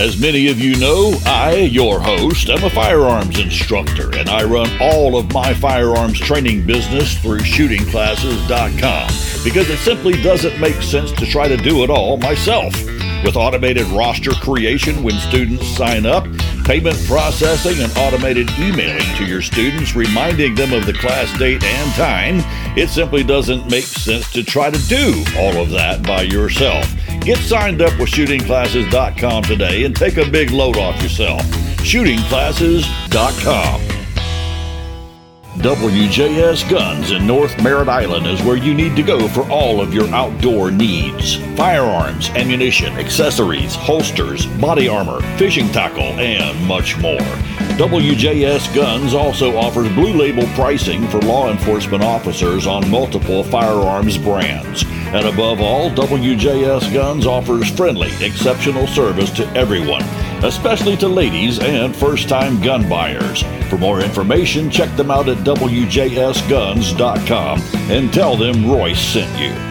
As many of you know, I, your host, am a firearms instructor, and I run all of my firearms training business through shootingclasses.com because it simply doesn't make sense to try to do it all myself. With automated roster creation when students sign up, payment processing, and automated emailing to your students reminding them of the class date and time, it simply doesn't make sense to try to do all of that by yourself. Get signed up with shootingclasses.com today and take a big load off yourself. Shootingclasses.com. WJS Guns in North Merritt Island is where you need to go for all of your outdoor needs. Firearms, ammunition, accessories, holsters, body armor, fishing tackle, and much more. WJS Guns also offers blue label pricing for law enforcement officers on multiple firearms brands. And above all, WJS Guns offers friendly, exceptional service to everyone, especially to ladies and first time gun buyers. For more information, check them out at WJSGuns.com and tell them Royce sent you.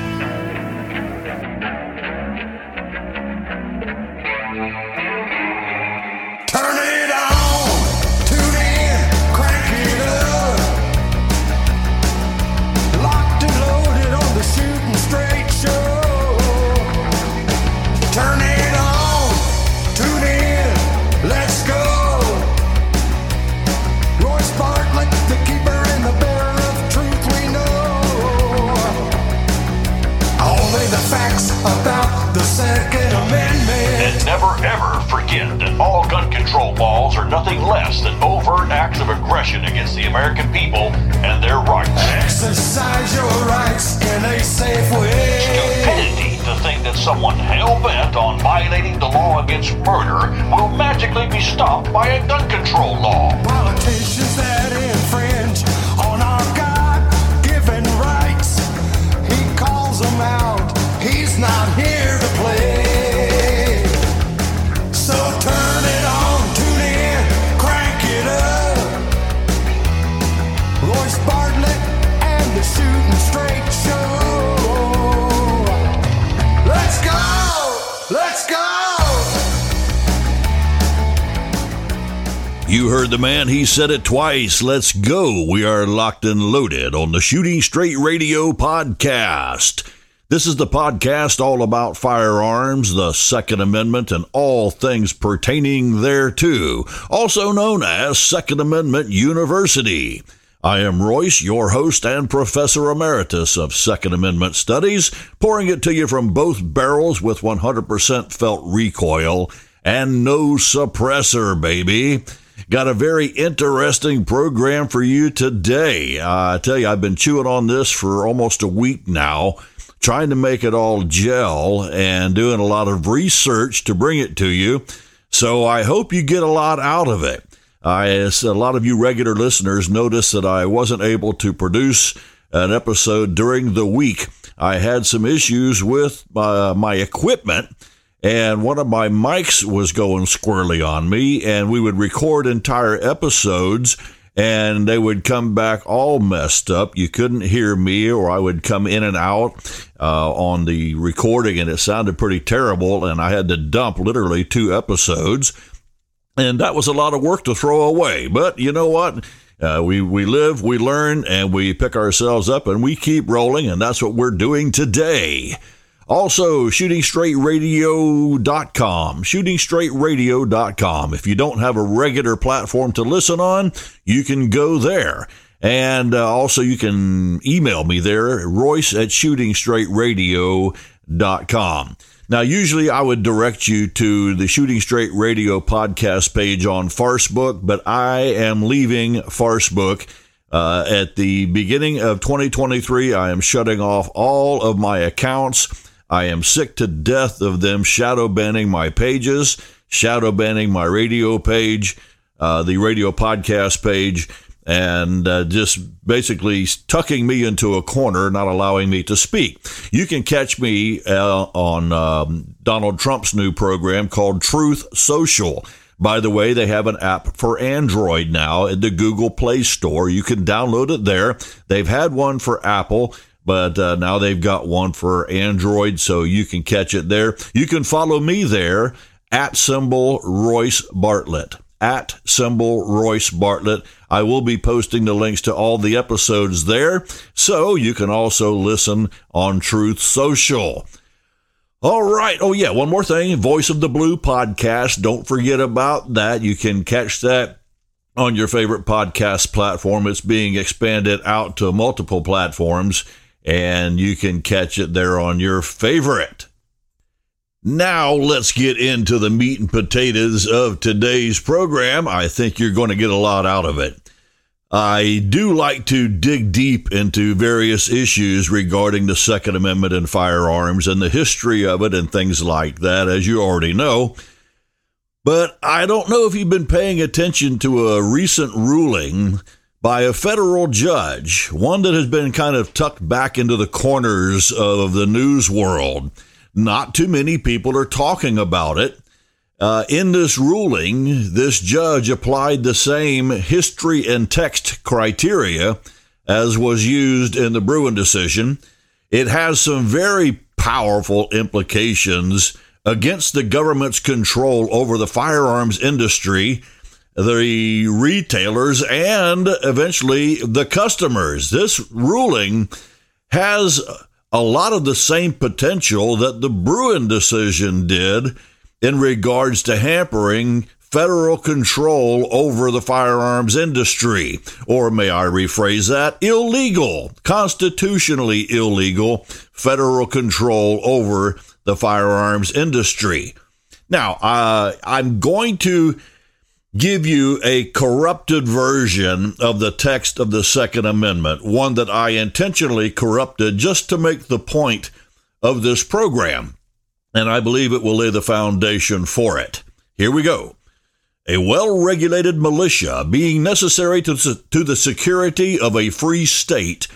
Heard the man, he said it twice. Let's go. We are locked and loaded on the Shooting Straight Radio podcast. This is the podcast all about firearms, the Second Amendment, and all things pertaining thereto, also known as Second Amendment University. I am Royce, your host and professor emeritus of Second Amendment Studies, pouring it to you from both barrels with 100% felt recoil and no suppressor, baby. Got a very interesting program for you today. Uh, I tell you, I've been chewing on this for almost a week now, trying to make it all gel and doing a lot of research to bring it to you. So I hope you get a lot out of it. I, as a lot of you regular listeners noticed that I wasn't able to produce an episode during the week. I had some issues with uh, my equipment and one of my mics was going squirrely on me and we would record entire episodes and they would come back all messed up. You couldn't hear me or i would come in and out uh, on the recording and it sounded pretty terrible and i had to dump literally two episodes. And that was a lot of work to throw away. But you know what? Uh, we we live, we learn, and we pick ourselves up, and we keep rolling, and that's what we're doing today. Also, shootingstraightradio.com, shootingstraightradio.com. If you don't have a regular platform to listen on, you can go there. And uh, also, you can email me there, Royce at shootingstraightradio.com. Now, usually I would direct you to the Shooting Straight Radio podcast page on Farcebook, but I am leaving Farcebook uh, at the beginning of 2023. I am shutting off all of my accounts. I am sick to death of them shadow banning my pages, shadow banning my radio page, uh, the radio podcast page, and uh, just basically tucking me into a corner, not allowing me to speak. You can catch me uh, on um, Donald Trump's new program called Truth Social. By the way, they have an app for Android now in the Google Play Store. You can download it there. They've had one for Apple, but uh, now they've got one for Android, so you can catch it there. You can follow me there at symbol Royce Bartlett. At symbol Royce Bartlett. I will be posting the links to all the episodes there, so you can also listen on Truth Social. All right. Oh, yeah. One more thing Voice of the Blue podcast. Don't forget about that. You can catch that on your favorite podcast platform. It's being expanded out to multiple platforms, and you can catch it there on your favorite. Now, let's get into the meat and potatoes of today's program. I think you're going to get a lot out of it. I do like to dig deep into various issues regarding the Second Amendment and firearms and the history of it and things like that, as you already know. But I don't know if you've been paying attention to a recent ruling by a federal judge, one that has been kind of tucked back into the corners of the news world. Not too many people are talking about it. Uh, in this ruling, this judge applied the same history and text criteria as was used in the Bruen decision. It has some very powerful implications against the government's control over the firearms industry, the retailers, and eventually the customers. This ruling has a lot of the same potential that the Bruen decision did in regards to hampering federal control over the firearms industry. Or may I rephrase that? Illegal, constitutionally illegal federal control over the firearms industry. Now, uh, I'm going to give you a corrupted version of the text of the Second Amendment, one that I intentionally corrupted just to make the point of this program and I believe it will lay the foundation for it. Here we go. A well regulated militia being necessary to, to the security of a free state,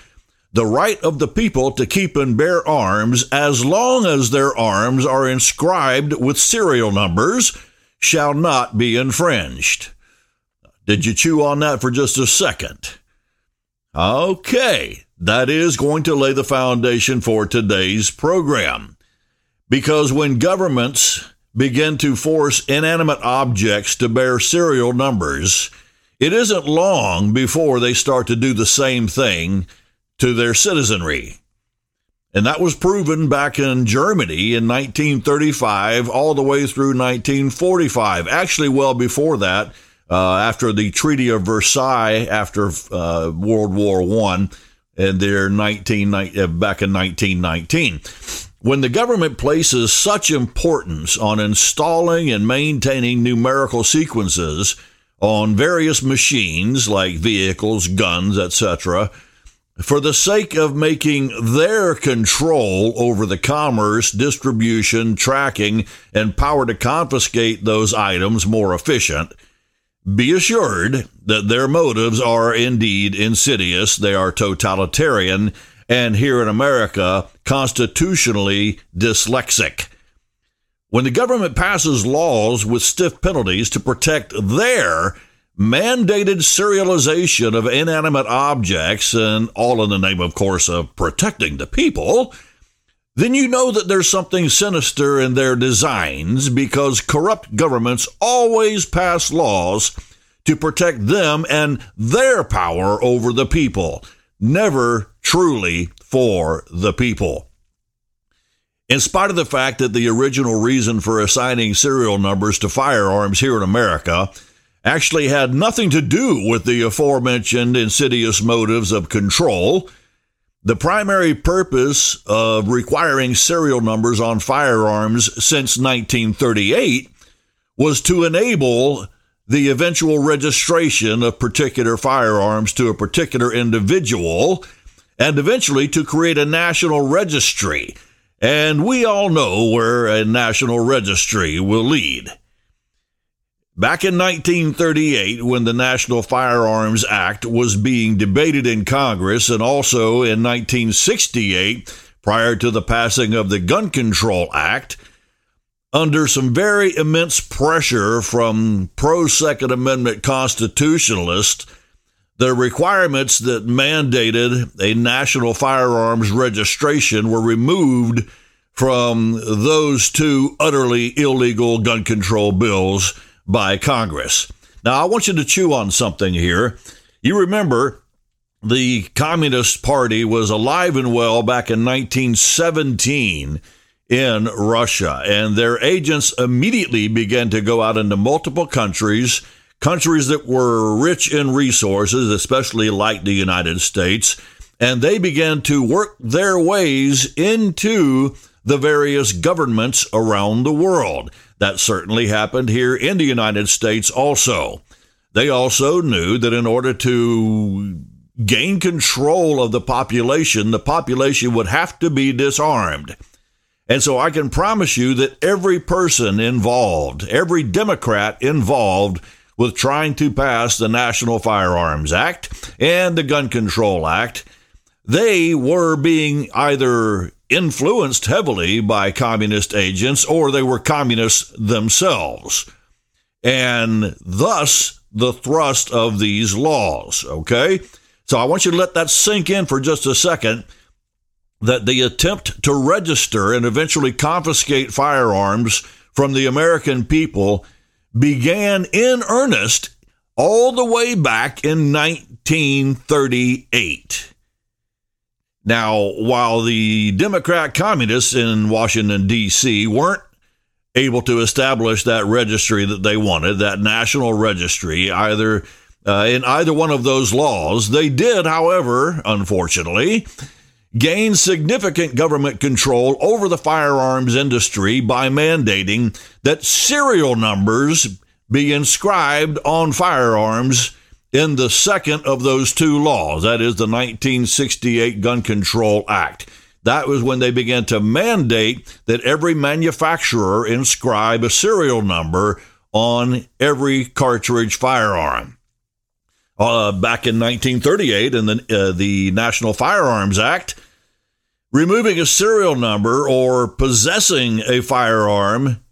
the right of the people to keep and bear arms as long as their arms are inscribed with serial numbers shall not be infringed. Did you chew on that for just a second? Okay, that is going to lay the foundation for today's program. Because when governments begin to force inanimate objects to bear serial numbers, it isn't long before they start to do the same thing to their citizenry. And that was proven back in Germany in 1935 all the way through 1945. Actually, well before that, uh, after the Treaty of Versailles, after uh, World War One, and their 19 uh, back in 1919. When the government places such importance on installing and maintaining numerical sequences on various machines like vehicles, guns, etc., for the sake of making their control over the commerce, distribution, tracking, and power to confiscate those items more efficient, be assured that their motives are indeed insidious, they are totalitarian, and here in America, constitutionally dyslexic. When the government passes laws with stiff penalties to protect their mandated serialization of inanimate objects, and all in the name, of course, of protecting the people, then you know that there's something sinister in their designs because corrupt governments always pass laws to protect them and their power over the people never truly for the people. In spite of the fact that the original reason for assigning serial numbers to firearms here in America actually had nothing to do with the aforementioned insidious motives of control, the primary purpose of requiring serial numbers on firearms since 1938 was to enable the eventual registration of particular firearms to a particular individual, and eventually to create a national registry. And we all know where a national registry will lead. Back in 1938, when the National Firearms Act was being debated in Congress, and also in 1968, prior to the passing of the Gun Control Act, under some very immense pressure from pro Second Amendment constitutionalists, the requirements that mandated a national firearms registration were removed from those two utterly illegal gun control bills by Congress. Now, I want you to chew on something here. You remember the Communist Party was alive and well back in 1917 in Russia, and their agents immediately began to go out into multiple countries, countries that were rich in resources, especially like the United States, and they began to work their ways into the various governments around the world. That certainly happened here in the United States also. They also knew that in order to gain control of the population, the population would have to be disarmed. And so I can promise you that every person involved, every Democrat involved with trying to pass the National Firearms Act and the Gun Control Act, they were being either influenced heavily by communist agents or they were communists themselves. And thus, the thrust of these laws, okay? So I want you to let that sink in for just a second that the attempt to register and eventually confiscate firearms from the American people began in earnest all the way back in 1938. Now, while the Democrat communists in Washington, D.C. weren't able to establish that registry that they wanted, that national registry, either uh, in either one of those laws, they did, however, unfortunately, gain significant government control over the firearms industry by mandating that serial numbers be inscribed on firearms in the second of those two laws, that is the 1968 Gun Control Act. That was when they began to mandate that every manufacturer inscribe a serial number on every cartridge firearm. Uh, back in 1938, in the, uh, the National Firearms Act, removing a serial number or possessing a firearm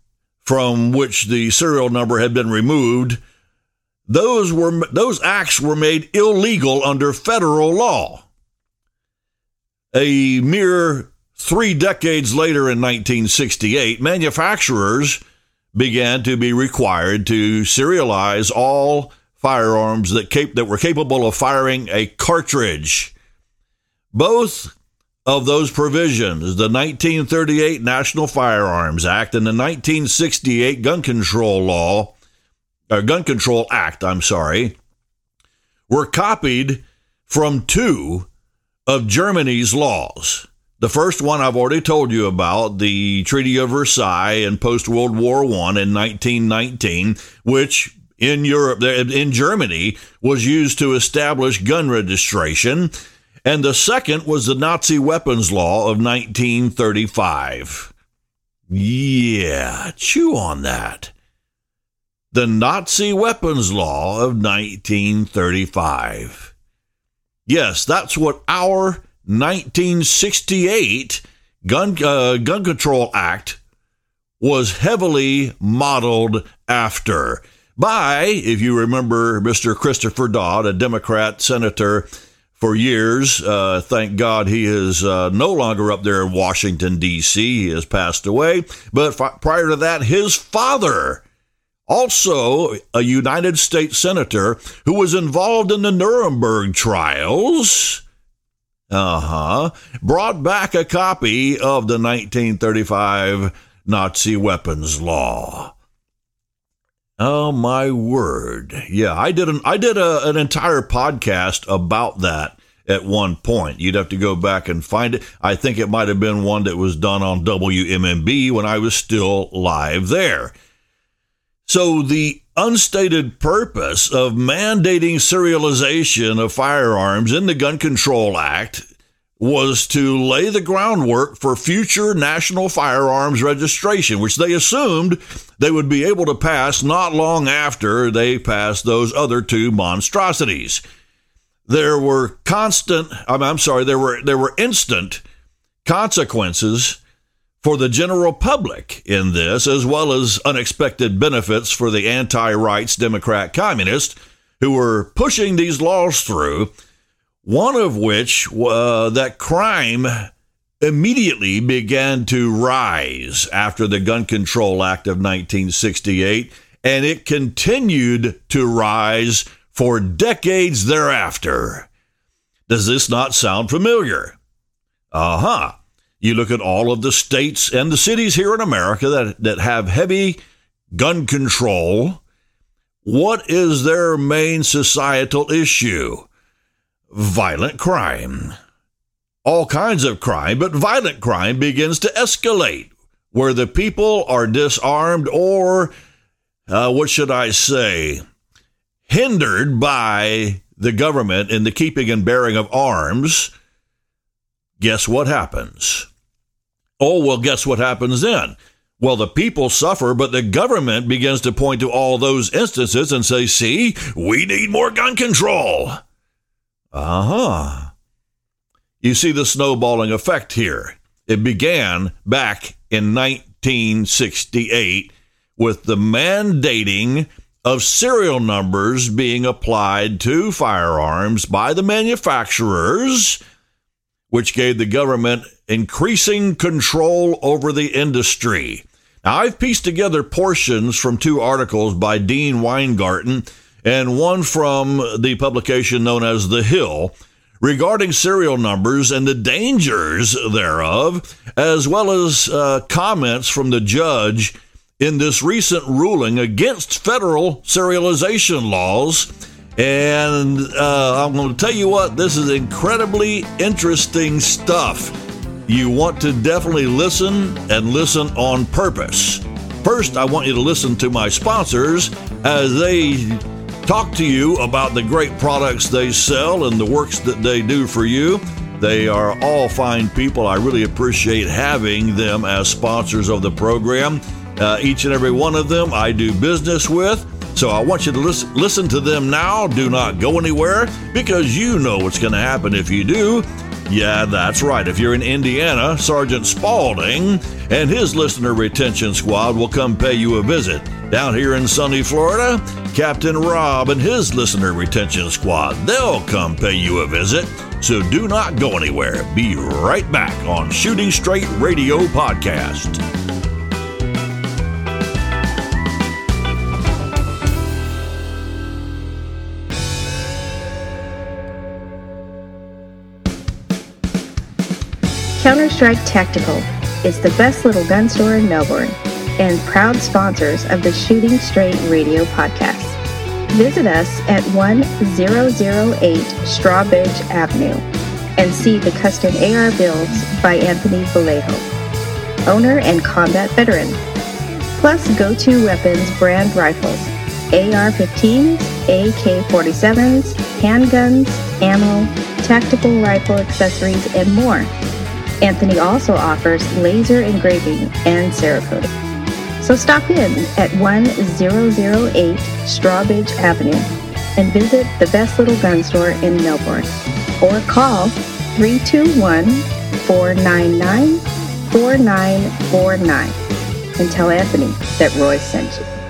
from which the serial number had been removed those were those acts were made illegal under federal law. A mere 3 decades later in 1968, manufacturers began to be required to serialize all firearms that cap- that were capable of firing a cartridge. Both of those provisions, the 1938 National Firearms Act and the 1968 Gun Control Law, or Gun Control Act, I'm sorry, were copied from two of Germany's laws. The first one I've already told you about, the Treaty of Versailles in post World War I in 1919, which in Europe, in Germany, was used to establish gun registration. And the second was the Nazi weapons law of 1935. Yeah, chew on that the Nazi weapons law of 1935. Yes, that's what our 1968 Gun, uh, Gun Control Act was heavily modeled after by, if you remember, Mr. Christopher Dodd, a Democrat senator for years. Uh, thank God he is uh, no longer up there in Washington, D.C. He has passed away. But f- prior to that, his father also a United States Senator who was involved in the Nuremberg trials. Uh huh. Brought back a copy of the 1935 Nazi weapons law. Oh my word! Yeah, I did an I did a, an entire podcast about that at one point. You'd have to go back and find it. I think it might have been one that was done on WMMB when I was still live there. So the unstated purpose of mandating serialization of firearms in the Gun Control Act was to lay the groundwork for future national firearms registration, which they assumed they would be able to pass not long after they passed those other two monstrosities. There were constant, I'm sorry, there were there were instant consequences for the general public in this, as well as unexpected benefits for the anti rights Democrat communists who were pushing these laws through. One of which, uh, that crime immediately began to rise after the Gun Control Act of 1968, and it continued to rise for decades thereafter. Does this not sound familiar? Uh huh. You look at all of the states and the cities here in America that, that have heavy gun control. What is their main societal issue? Violent crime all kinds of crime, but violent crime begins to escalate where the people are disarmed or, uh, what should I say, hindered by the government in the keeping and bearing of arms. Guess what happens? Oh, well, guess what happens then? Well, the people suffer, but the government begins to point to all those instances and say, see, we need more gun control. Uh huh. You see the snowballing effect here. It began back in 1968 with the mandating of serial numbers being applied to firearms by the manufacturers, which gave the government increasing control over the industry. Now, I've pieced together portions from two articles by Dean Weingarten and one from the publication known as The Hill regarding serial numbers and the dangers thereof, as well as uh, comments from the judge in this recent ruling against federal serialization laws. And uh, I'm going to tell you what, this is incredibly interesting stuff. You want to definitely listen and listen on purpose. First, I want you to listen to my sponsors as they talk to you about the great products they sell and the works that they do for you. They are all fine people. I really appreciate having them as sponsors of the program. Uh, each and every one of them I do business with. So I want you to listen, listen to them now. Do not go anywhere because you know what's going to happen if you do. Yeah, that's right. If you're in Indiana, Sergeant Spaulding and his listener retention squad will come pay you a visit. Down here in sunny Florida, Captain Rob and his listener retention squad, they'll come pay you a visit. So do not go anywhere. Be right back on Shooting Straight Radio Podcast. Counter Strike Tactical is the best little gun store in Melbourne and proud sponsors of the Shooting Straight Radio podcast. Visit us at 1008 Strawbridge Avenue and see the custom AR builds by Anthony Vallejo, owner and combat veteran. Plus go-to weapons brand rifles, AR-15s, AK-47s, handguns, ammo, tactical rifle accessories, and more. Anthony also offers laser engraving and Cerakoting. So stop in at 1008 Strawbridge Avenue and visit the best little gun store in Melbourne or call 321 499 4949 and tell Anthony that Roy sent you.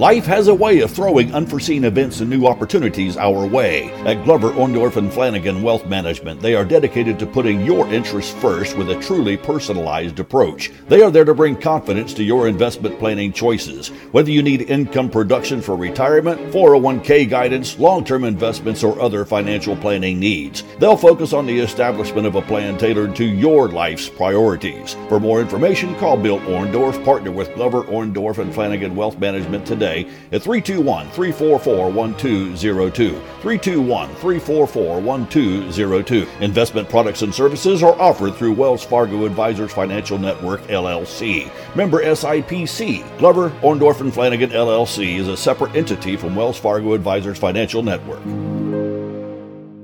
Life has a way of throwing unforeseen events and new opportunities our way. At Glover, Orndorff, and Flanagan Wealth Management, they are dedicated to putting your interests first with a truly personalized approach. They are there to bring confidence to your investment planning choices. Whether you need income production for retirement, 401k guidance, long term investments, or other financial planning needs, they'll focus on the establishment of a plan tailored to your life's priorities. For more information, call Bill Orndorff, partner with Glover, Orndorff, and Flanagan Wealth Management today at 321 344 1202. 321 344 1202. Investment products and services are offered through Wells Fargo Advisors Financial Network, LLC. Member SIPC. Glover, Orndorff, and Flanagan, LLC is a separate entity from Wells Fargo Advisors Financial Network.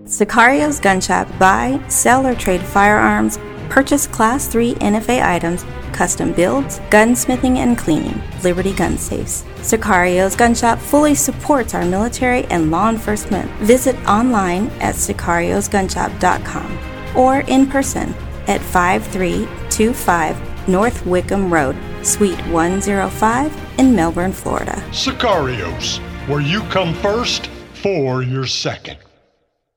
Sicario's Gun Shop buy, sell, or trade firearms, purchase Class 3 NFA items, custom builds, gunsmithing and cleaning, Liberty Gun Safes. Sicario's Gun Shop fully supports our military and law enforcement. Visit online at sicariosgunshop.com or in person at 5325 North Wickham Road, Suite 105 in Melbourne, Florida. Sicarios, where you come first for your second.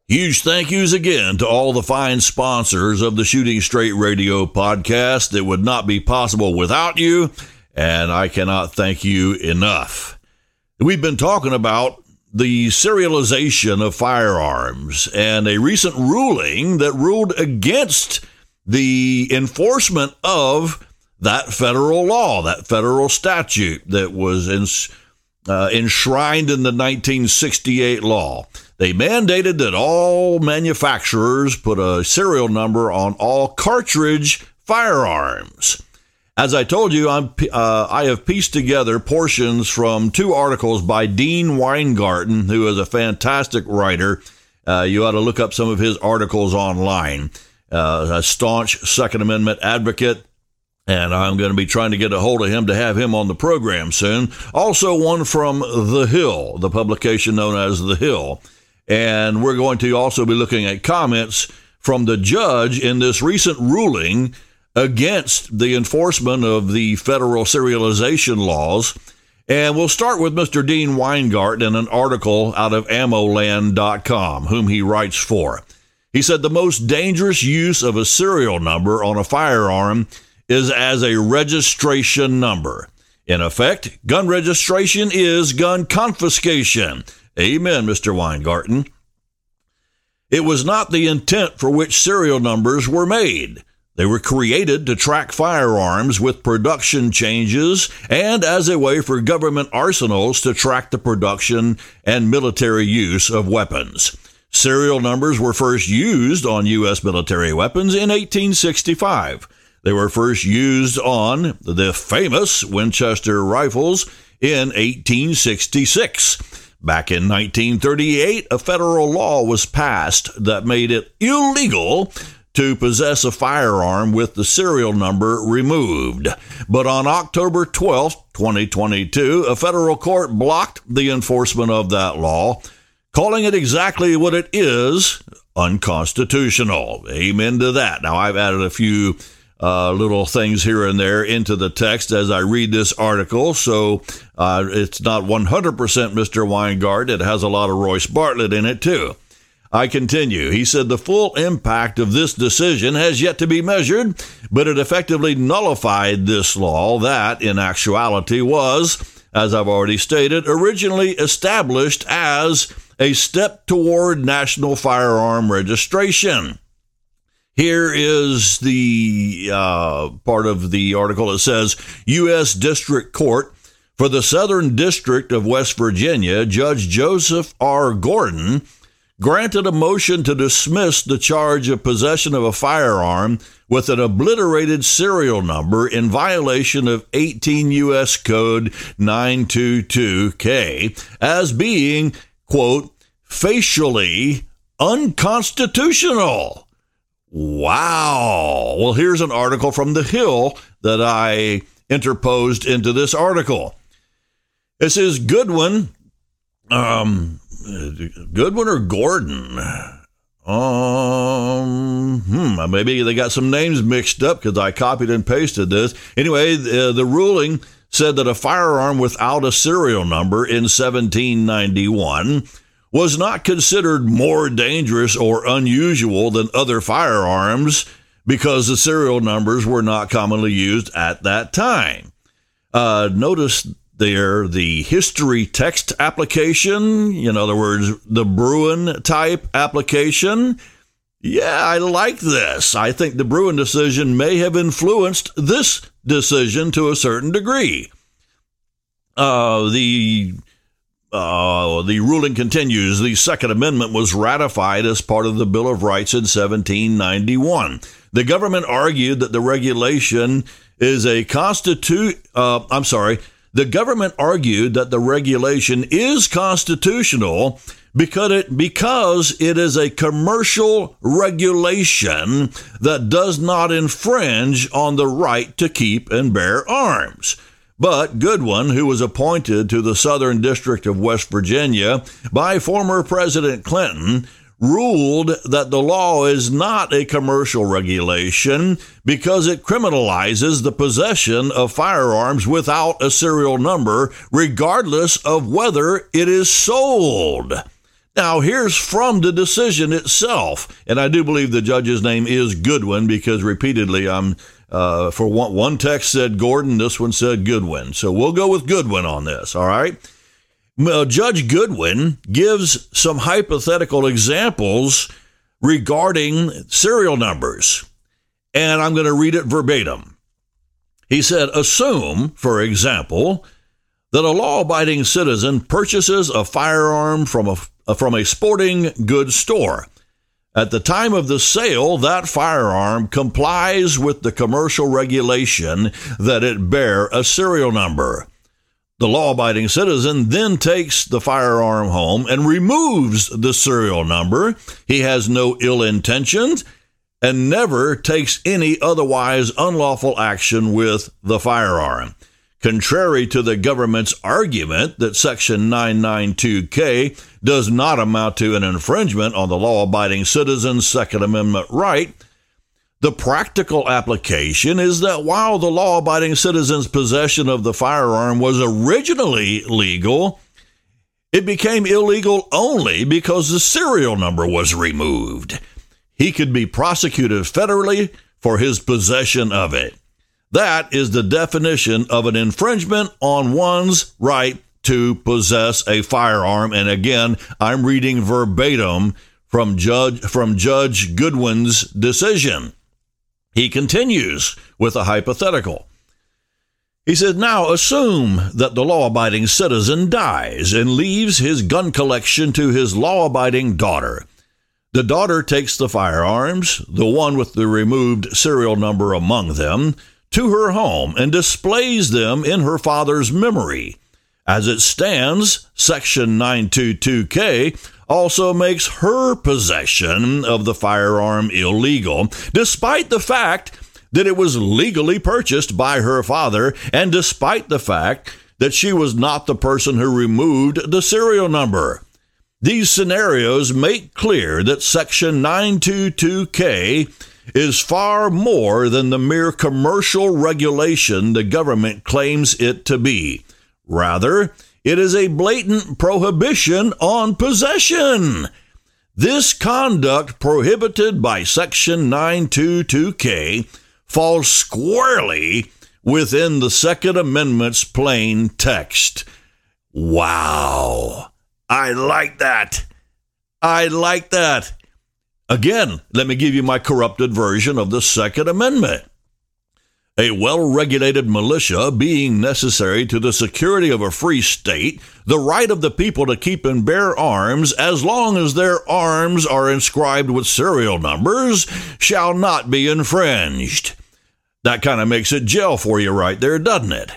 Huge thank yous again to all the fine sponsors of the Shooting Straight Radio podcast. It would not be possible without you, and I cannot thank you enough. We've been talking about the serialization of firearms and a recent ruling that ruled against the enforcement of that federal law, that federal statute that was uh, enshrined in the 1968 law. They mandated that all manufacturers put a serial number on all cartridge firearms. As I told you, uh, I have pieced together portions from two articles by Dean Weingarten, who is a fantastic writer. Uh, you ought to look up some of his articles online. Uh, a staunch Second Amendment advocate, and I'm going to be trying to get a hold of him to have him on the program soon. Also, one from The Hill, the publication known as The Hill. And we're going to also be looking at comments from the judge in this recent ruling against the enforcement of the federal serialization laws. And we'll start with Mr. Dean Weingart in an article out of ammoland.com, whom he writes for. He said the most dangerous use of a serial number on a firearm is as a registration number. In effect, gun registration is gun confiscation. Amen, Mr. Weingarten. It was not the intent for which serial numbers were made. They were created to track firearms with production changes and as a way for government arsenals to track the production and military use of weapons. Serial numbers were first used on U.S. military weapons in 1865. They were first used on the famous Winchester rifles in 1866. Back in 1938, a federal law was passed that made it illegal to possess a firearm with the serial number removed. But on October 12, 2022, a federal court blocked the enforcement of that law, calling it exactly what it is unconstitutional. Amen to that. Now, I've added a few uh, little things here and there into the text as I read this article. So uh, it's not 100% Mr. Weingart. It has a lot of Royce Bartlett in it, too. I continue. He said the full impact of this decision has yet to be measured, but it effectively nullified this law that, in actuality, was, as I've already stated, originally established as a step toward national firearm registration. Here is the uh, part of the article. It says U.S. District Court for the Southern District of West Virginia, Judge Joseph R. Gordon granted a motion to dismiss the charge of possession of a firearm with an obliterated serial number in violation of 18 U.S. Code 922K as being, quote, facially unconstitutional. Wow. Well, here's an article from The Hill that I interposed into this article. This is Goodwin, um, Goodwin or Gordon? Um, hmm, maybe they got some names mixed up because I copied and pasted this. Anyway, the, the ruling said that a firearm without a serial number in 1791 was not considered more dangerous or unusual than other firearms because the serial numbers were not commonly used at that time. Uh, notice there the history text application, in other words, the Bruen type application. Yeah, I like this. I think the Bruen decision may have influenced this decision to a certain degree. Uh, the uh, the ruling continues. The Second Amendment was ratified as part of the Bill of Rights in 1791. The government argued that the regulation is a constitute. Uh, I'm sorry. The government argued that the regulation is constitutional because it because it is a commercial regulation that does not infringe on the right to keep and bear arms. But Goodwin, who was appointed to the Southern District of West Virginia by former President Clinton, ruled that the law is not a commercial regulation because it criminalizes the possession of firearms without a serial number, regardless of whether it is sold. Now, here's from the decision itself, and I do believe the judge's name is Goodwin because repeatedly I'm uh, for one, one text said Gordon, this one said Goodwin. So we'll go with Goodwin on this, all right? Uh, Judge Goodwin gives some hypothetical examples regarding serial numbers, and I'm going to read it verbatim. He said, Assume, for example, that a law abiding citizen purchases a firearm from a, from a sporting goods store. At the time of the sale, that firearm complies with the commercial regulation that it bear a serial number. The law abiding citizen then takes the firearm home and removes the serial number. He has no ill intentions and never takes any otherwise unlawful action with the firearm. Contrary to the government's argument that Section 992K does not amount to an infringement on the law abiding citizen's Second Amendment right, the practical application is that while the law abiding citizen's possession of the firearm was originally legal, it became illegal only because the serial number was removed. He could be prosecuted federally for his possession of it. That is the definition of an infringement on one's right to possess a firearm. And again, I'm reading verbatim from Judge, from Judge Goodwin's decision. He continues with a hypothetical. He said, Now assume that the law abiding citizen dies and leaves his gun collection to his law abiding daughter. The daughter takes the firearms, the one with the removed serial number among them, to her home and displays them in her father's memory. As it stands, Section 922K also makes her possession of the firearm illegal, despite the fact that it was legally purchased by her father and despite the fact that she was not the person who removed the serial number. These scenarios make clear that Section 922K is far more than the mere commercial regulation the government claims it to be. Rather, it is a blatant prohibition on possession. This conduct prohibited by Section 922K falls squarely within the Second Amendment's plain text. Wow. I like that. I like that. Again, let me give you my corrupted version of the Second Amendment. A well regulated militia being necessary to the security of a free state, the right of the people to keep and bear arms as long as their arms are inscribed with serial numbers shall not be infringed. That kind of makes it gel for you right there, doesn't it?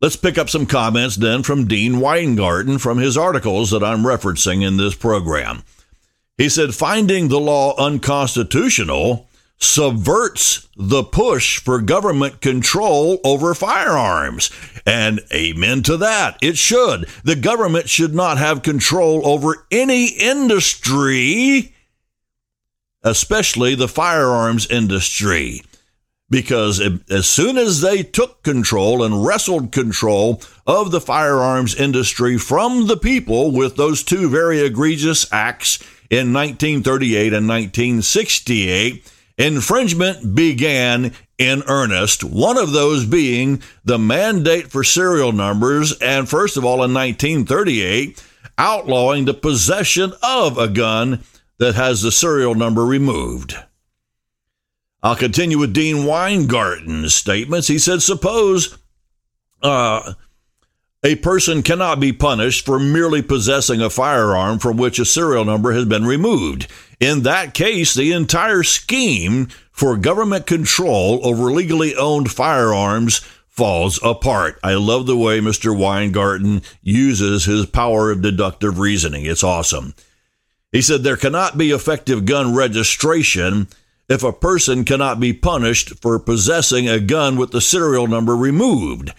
Let's pick up some comments then from Dean Weingarten from his articles that I'm referencing in this program. He said finding the law unconstitutional subverts the push for government control over firearms. And amen to that. It should. The government should not have control over any industry, especially the firearms industry. Because as soon as they took control and wrestled control of the firearms industry from the people with those two very egregious acts, in 1938 and 1968, infringement began in earnest, one of those being the mandate for serial numbers, and first of all, in 1938, outlawing the possession of a gun that has the serial number removed. I'll continue with Dean Weingarten's statements. He said, Suppose uh, a person cannot be punished for merely possessing a firearm from which a serial number has been removed. In that case, the entire scheme for government control over legally owned firearms falls apart. I love the way Mr. Weingarten uses his power of deductive reasoning. It's awesome. He said there cannot be effective gun registration if a person cannot be punished for possessing a gun with the serial number removed.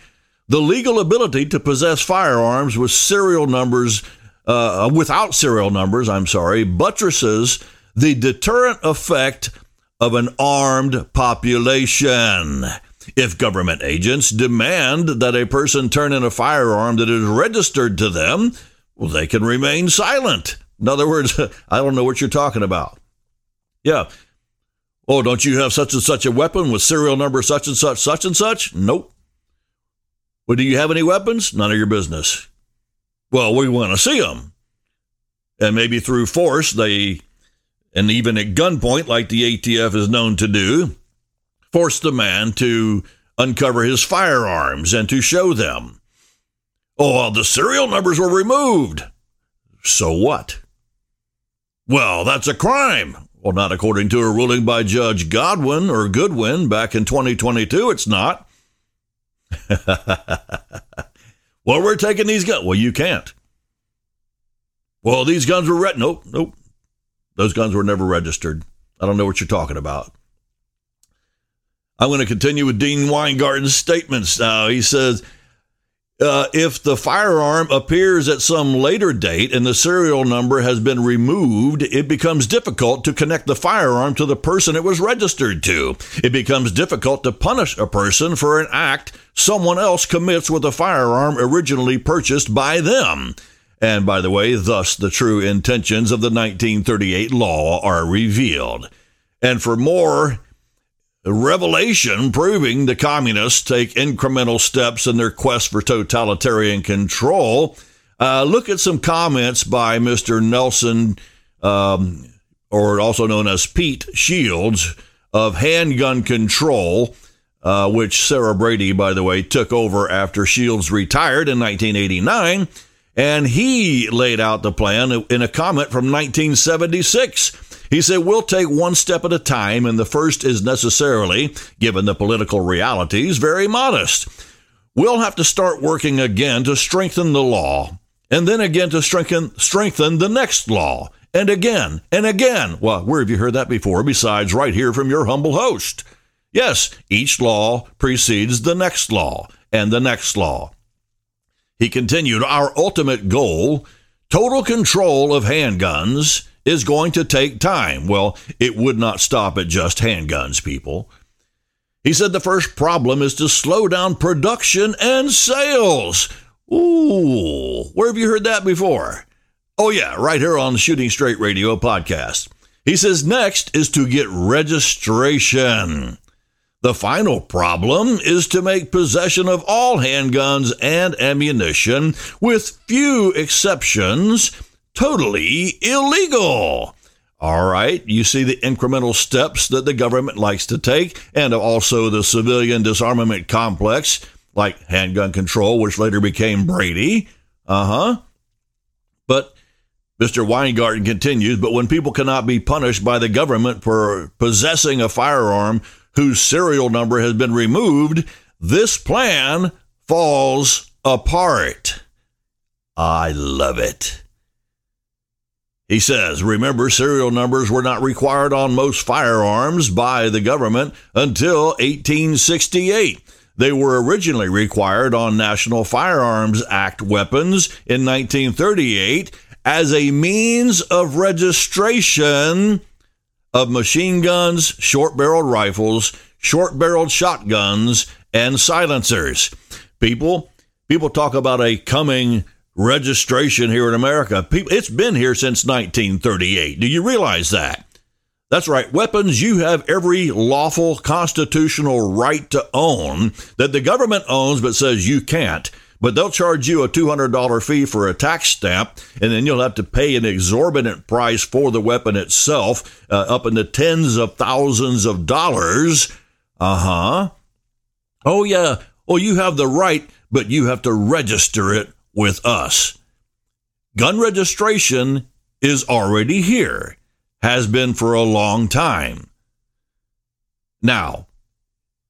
The legal ability to possess firearms with serial numbers, uh, without serial numbers, I'm sorry, buttresses the deterrent effect of an armed population. If government agents demand that a person turn in a firearm that is registered to them, well, they can remain silent. In other words, I don't know what you're talking about. Yeah. Oh, don't you have such and such a weapon with serial number such and such, such and such? Nope. Well, do you have any weapons? None of your business. Well, we want to see them. And maybe through force, they, and even at gunpoint, like the ATF is known to do, force the man to uncover his firearms and to show them. Oh, the serial numbers were removed. So what? Well, that's a crime. Well, not according to a ruling by Judge Godwin or Goodwin back in 2022, it's not. well, we're taking these guns. Well, you can't. Well, these guns were red. Nope, nope. Those guns were never registered. I don't know what you're talking about. I'm going to continue with Dean Weingarten's statements now. He says, uh, if the firearm appears at some later date and the serial number has been removed, it becomes difficult to connect the firearm to the person it was registered to. It becomes difficult to punish a person for an act someone else commits with a firearm originally purchased by them. And by the way, thus the true intentions of the 1938 law are revealed. And for more revelation proving the communists take incremental steps in their quest for totalitarian control. Uh, look at some comments by Mr. Nelson, um, or also known as Pete Shields, of Handgun Control, uh, which Sarah Brady, by the way, took over after Shields retired in 1989. And he laid out the plan in a comment from 1976. He said, We'll take one step at a time, and the first is necessarily, given the political realities, very modest. We'll have to start working again to strengthen the law, and then again to strengthen, strengthen the next law, and again, and again. Well, where have you heard that before besides right here from your humble host? Yes, each law precedes the next law, and the next law. He continued, Our ultimate goal, total control of handguns, is going to take time. Well, it would not stop at just handguns, people. He said the first problem is to slow down production and sales. Ooh, where have you heard that before? Oh, yeah, right here on Shooting Straight Radio podcast. He says next is to get registration. The final problem is to make possession of all handguns and ammunition, with few exceptions, totally illegal. All right, you see the incremental steps that the government likes to take, and also the civilian disarmament complex, like handgun control, which later became Brady. Uh huh. But Mr. Weingarten continues, but when people cannot be punished by the government for possessing a firearm whose serial number has been removed, this plan falls apart. I love it. He says, remember, serial numbers were not required on most firearms by the government until 1868. They were originally required on National Firearms Act weapons in 1938 as a means of registration of machine guns, short barreled rifles, short barreled shotguns, and silencers. People, people talk about a coming registration here in America. People, It's been here since 1938. Do you realize that? That's right. Weapons you have every lawful constitutional right to own that the government owns but says you can't. But they'll charge you a $200 fee for a tax stamp, and then you'll have to pay an exorbitant price for the weapon itself, uh, up in the tens of thousands of dollars. Uh huh. Oh, yeah. Oh, you have the right, but you have to register it with us. Gun registration is already here, has been for a long time. Now,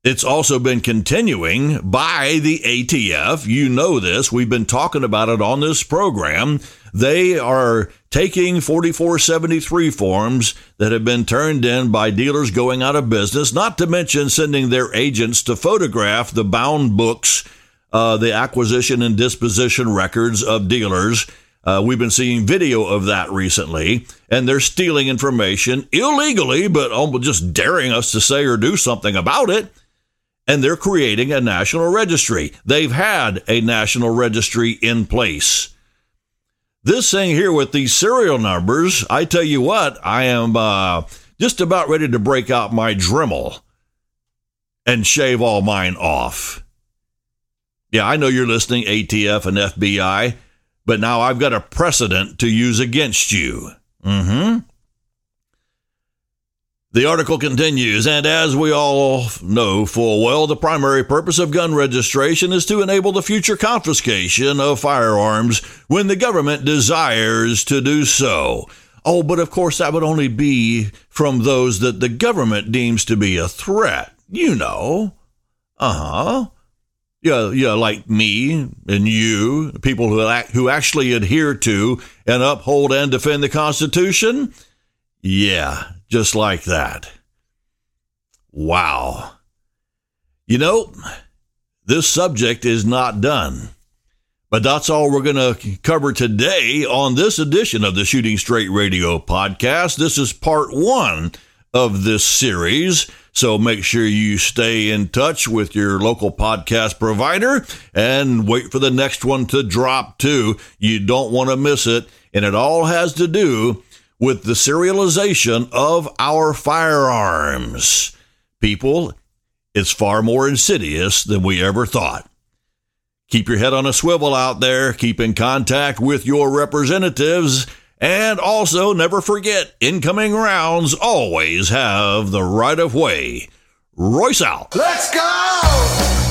it's also been continuing by the ATF. You know this. We've been talking about it on this program. They are taking 4473 forms that have been turned in by dealers going out of business, not to mention sending their agents to photograph the bound books uh, the acquisition and disposition records of dealers. Uh, we've been seeing video of that recently, and they're stealing information illegally, but just daring us to say or do something about it. And they're creating a national registry. They've had a national registry in place. This thing here with these serial numbers, I tell you what, I am uh, just about ready to break out my Dremel and shave all mine off. Yeah, I know you're listening, ATF and FBI, but now I've got a precedent to use against you. Mm hmm. The article continues, and as we all know full well, the primary purpose of gun registration is to enable the future confiscation of firearms when the government desires to do so. Oh, but of course, that would only be from those that the government deems to be a threat. You know. Uh huh. Yeah, yeah, like me and you, people who act, who actually adhere to and uphold and defend the Constitution. Yeah, just like that. Wow. You know, this subject is not done. But that's all we're going to cover today on this edition of the Shooting Straight Radio podcast. This is part one of this series. So make sure you stay in touch with your local podcast provider and wait for the next one to drop too. You don't want to miss it. And it all has to do with the serialization of our firearms. People, it's far more insidious than we ever thought. Keep your head on a swivel out there, keep in contact with your representatives, and also never forget incoming rounds always have the right of way. Royce out. Let's go!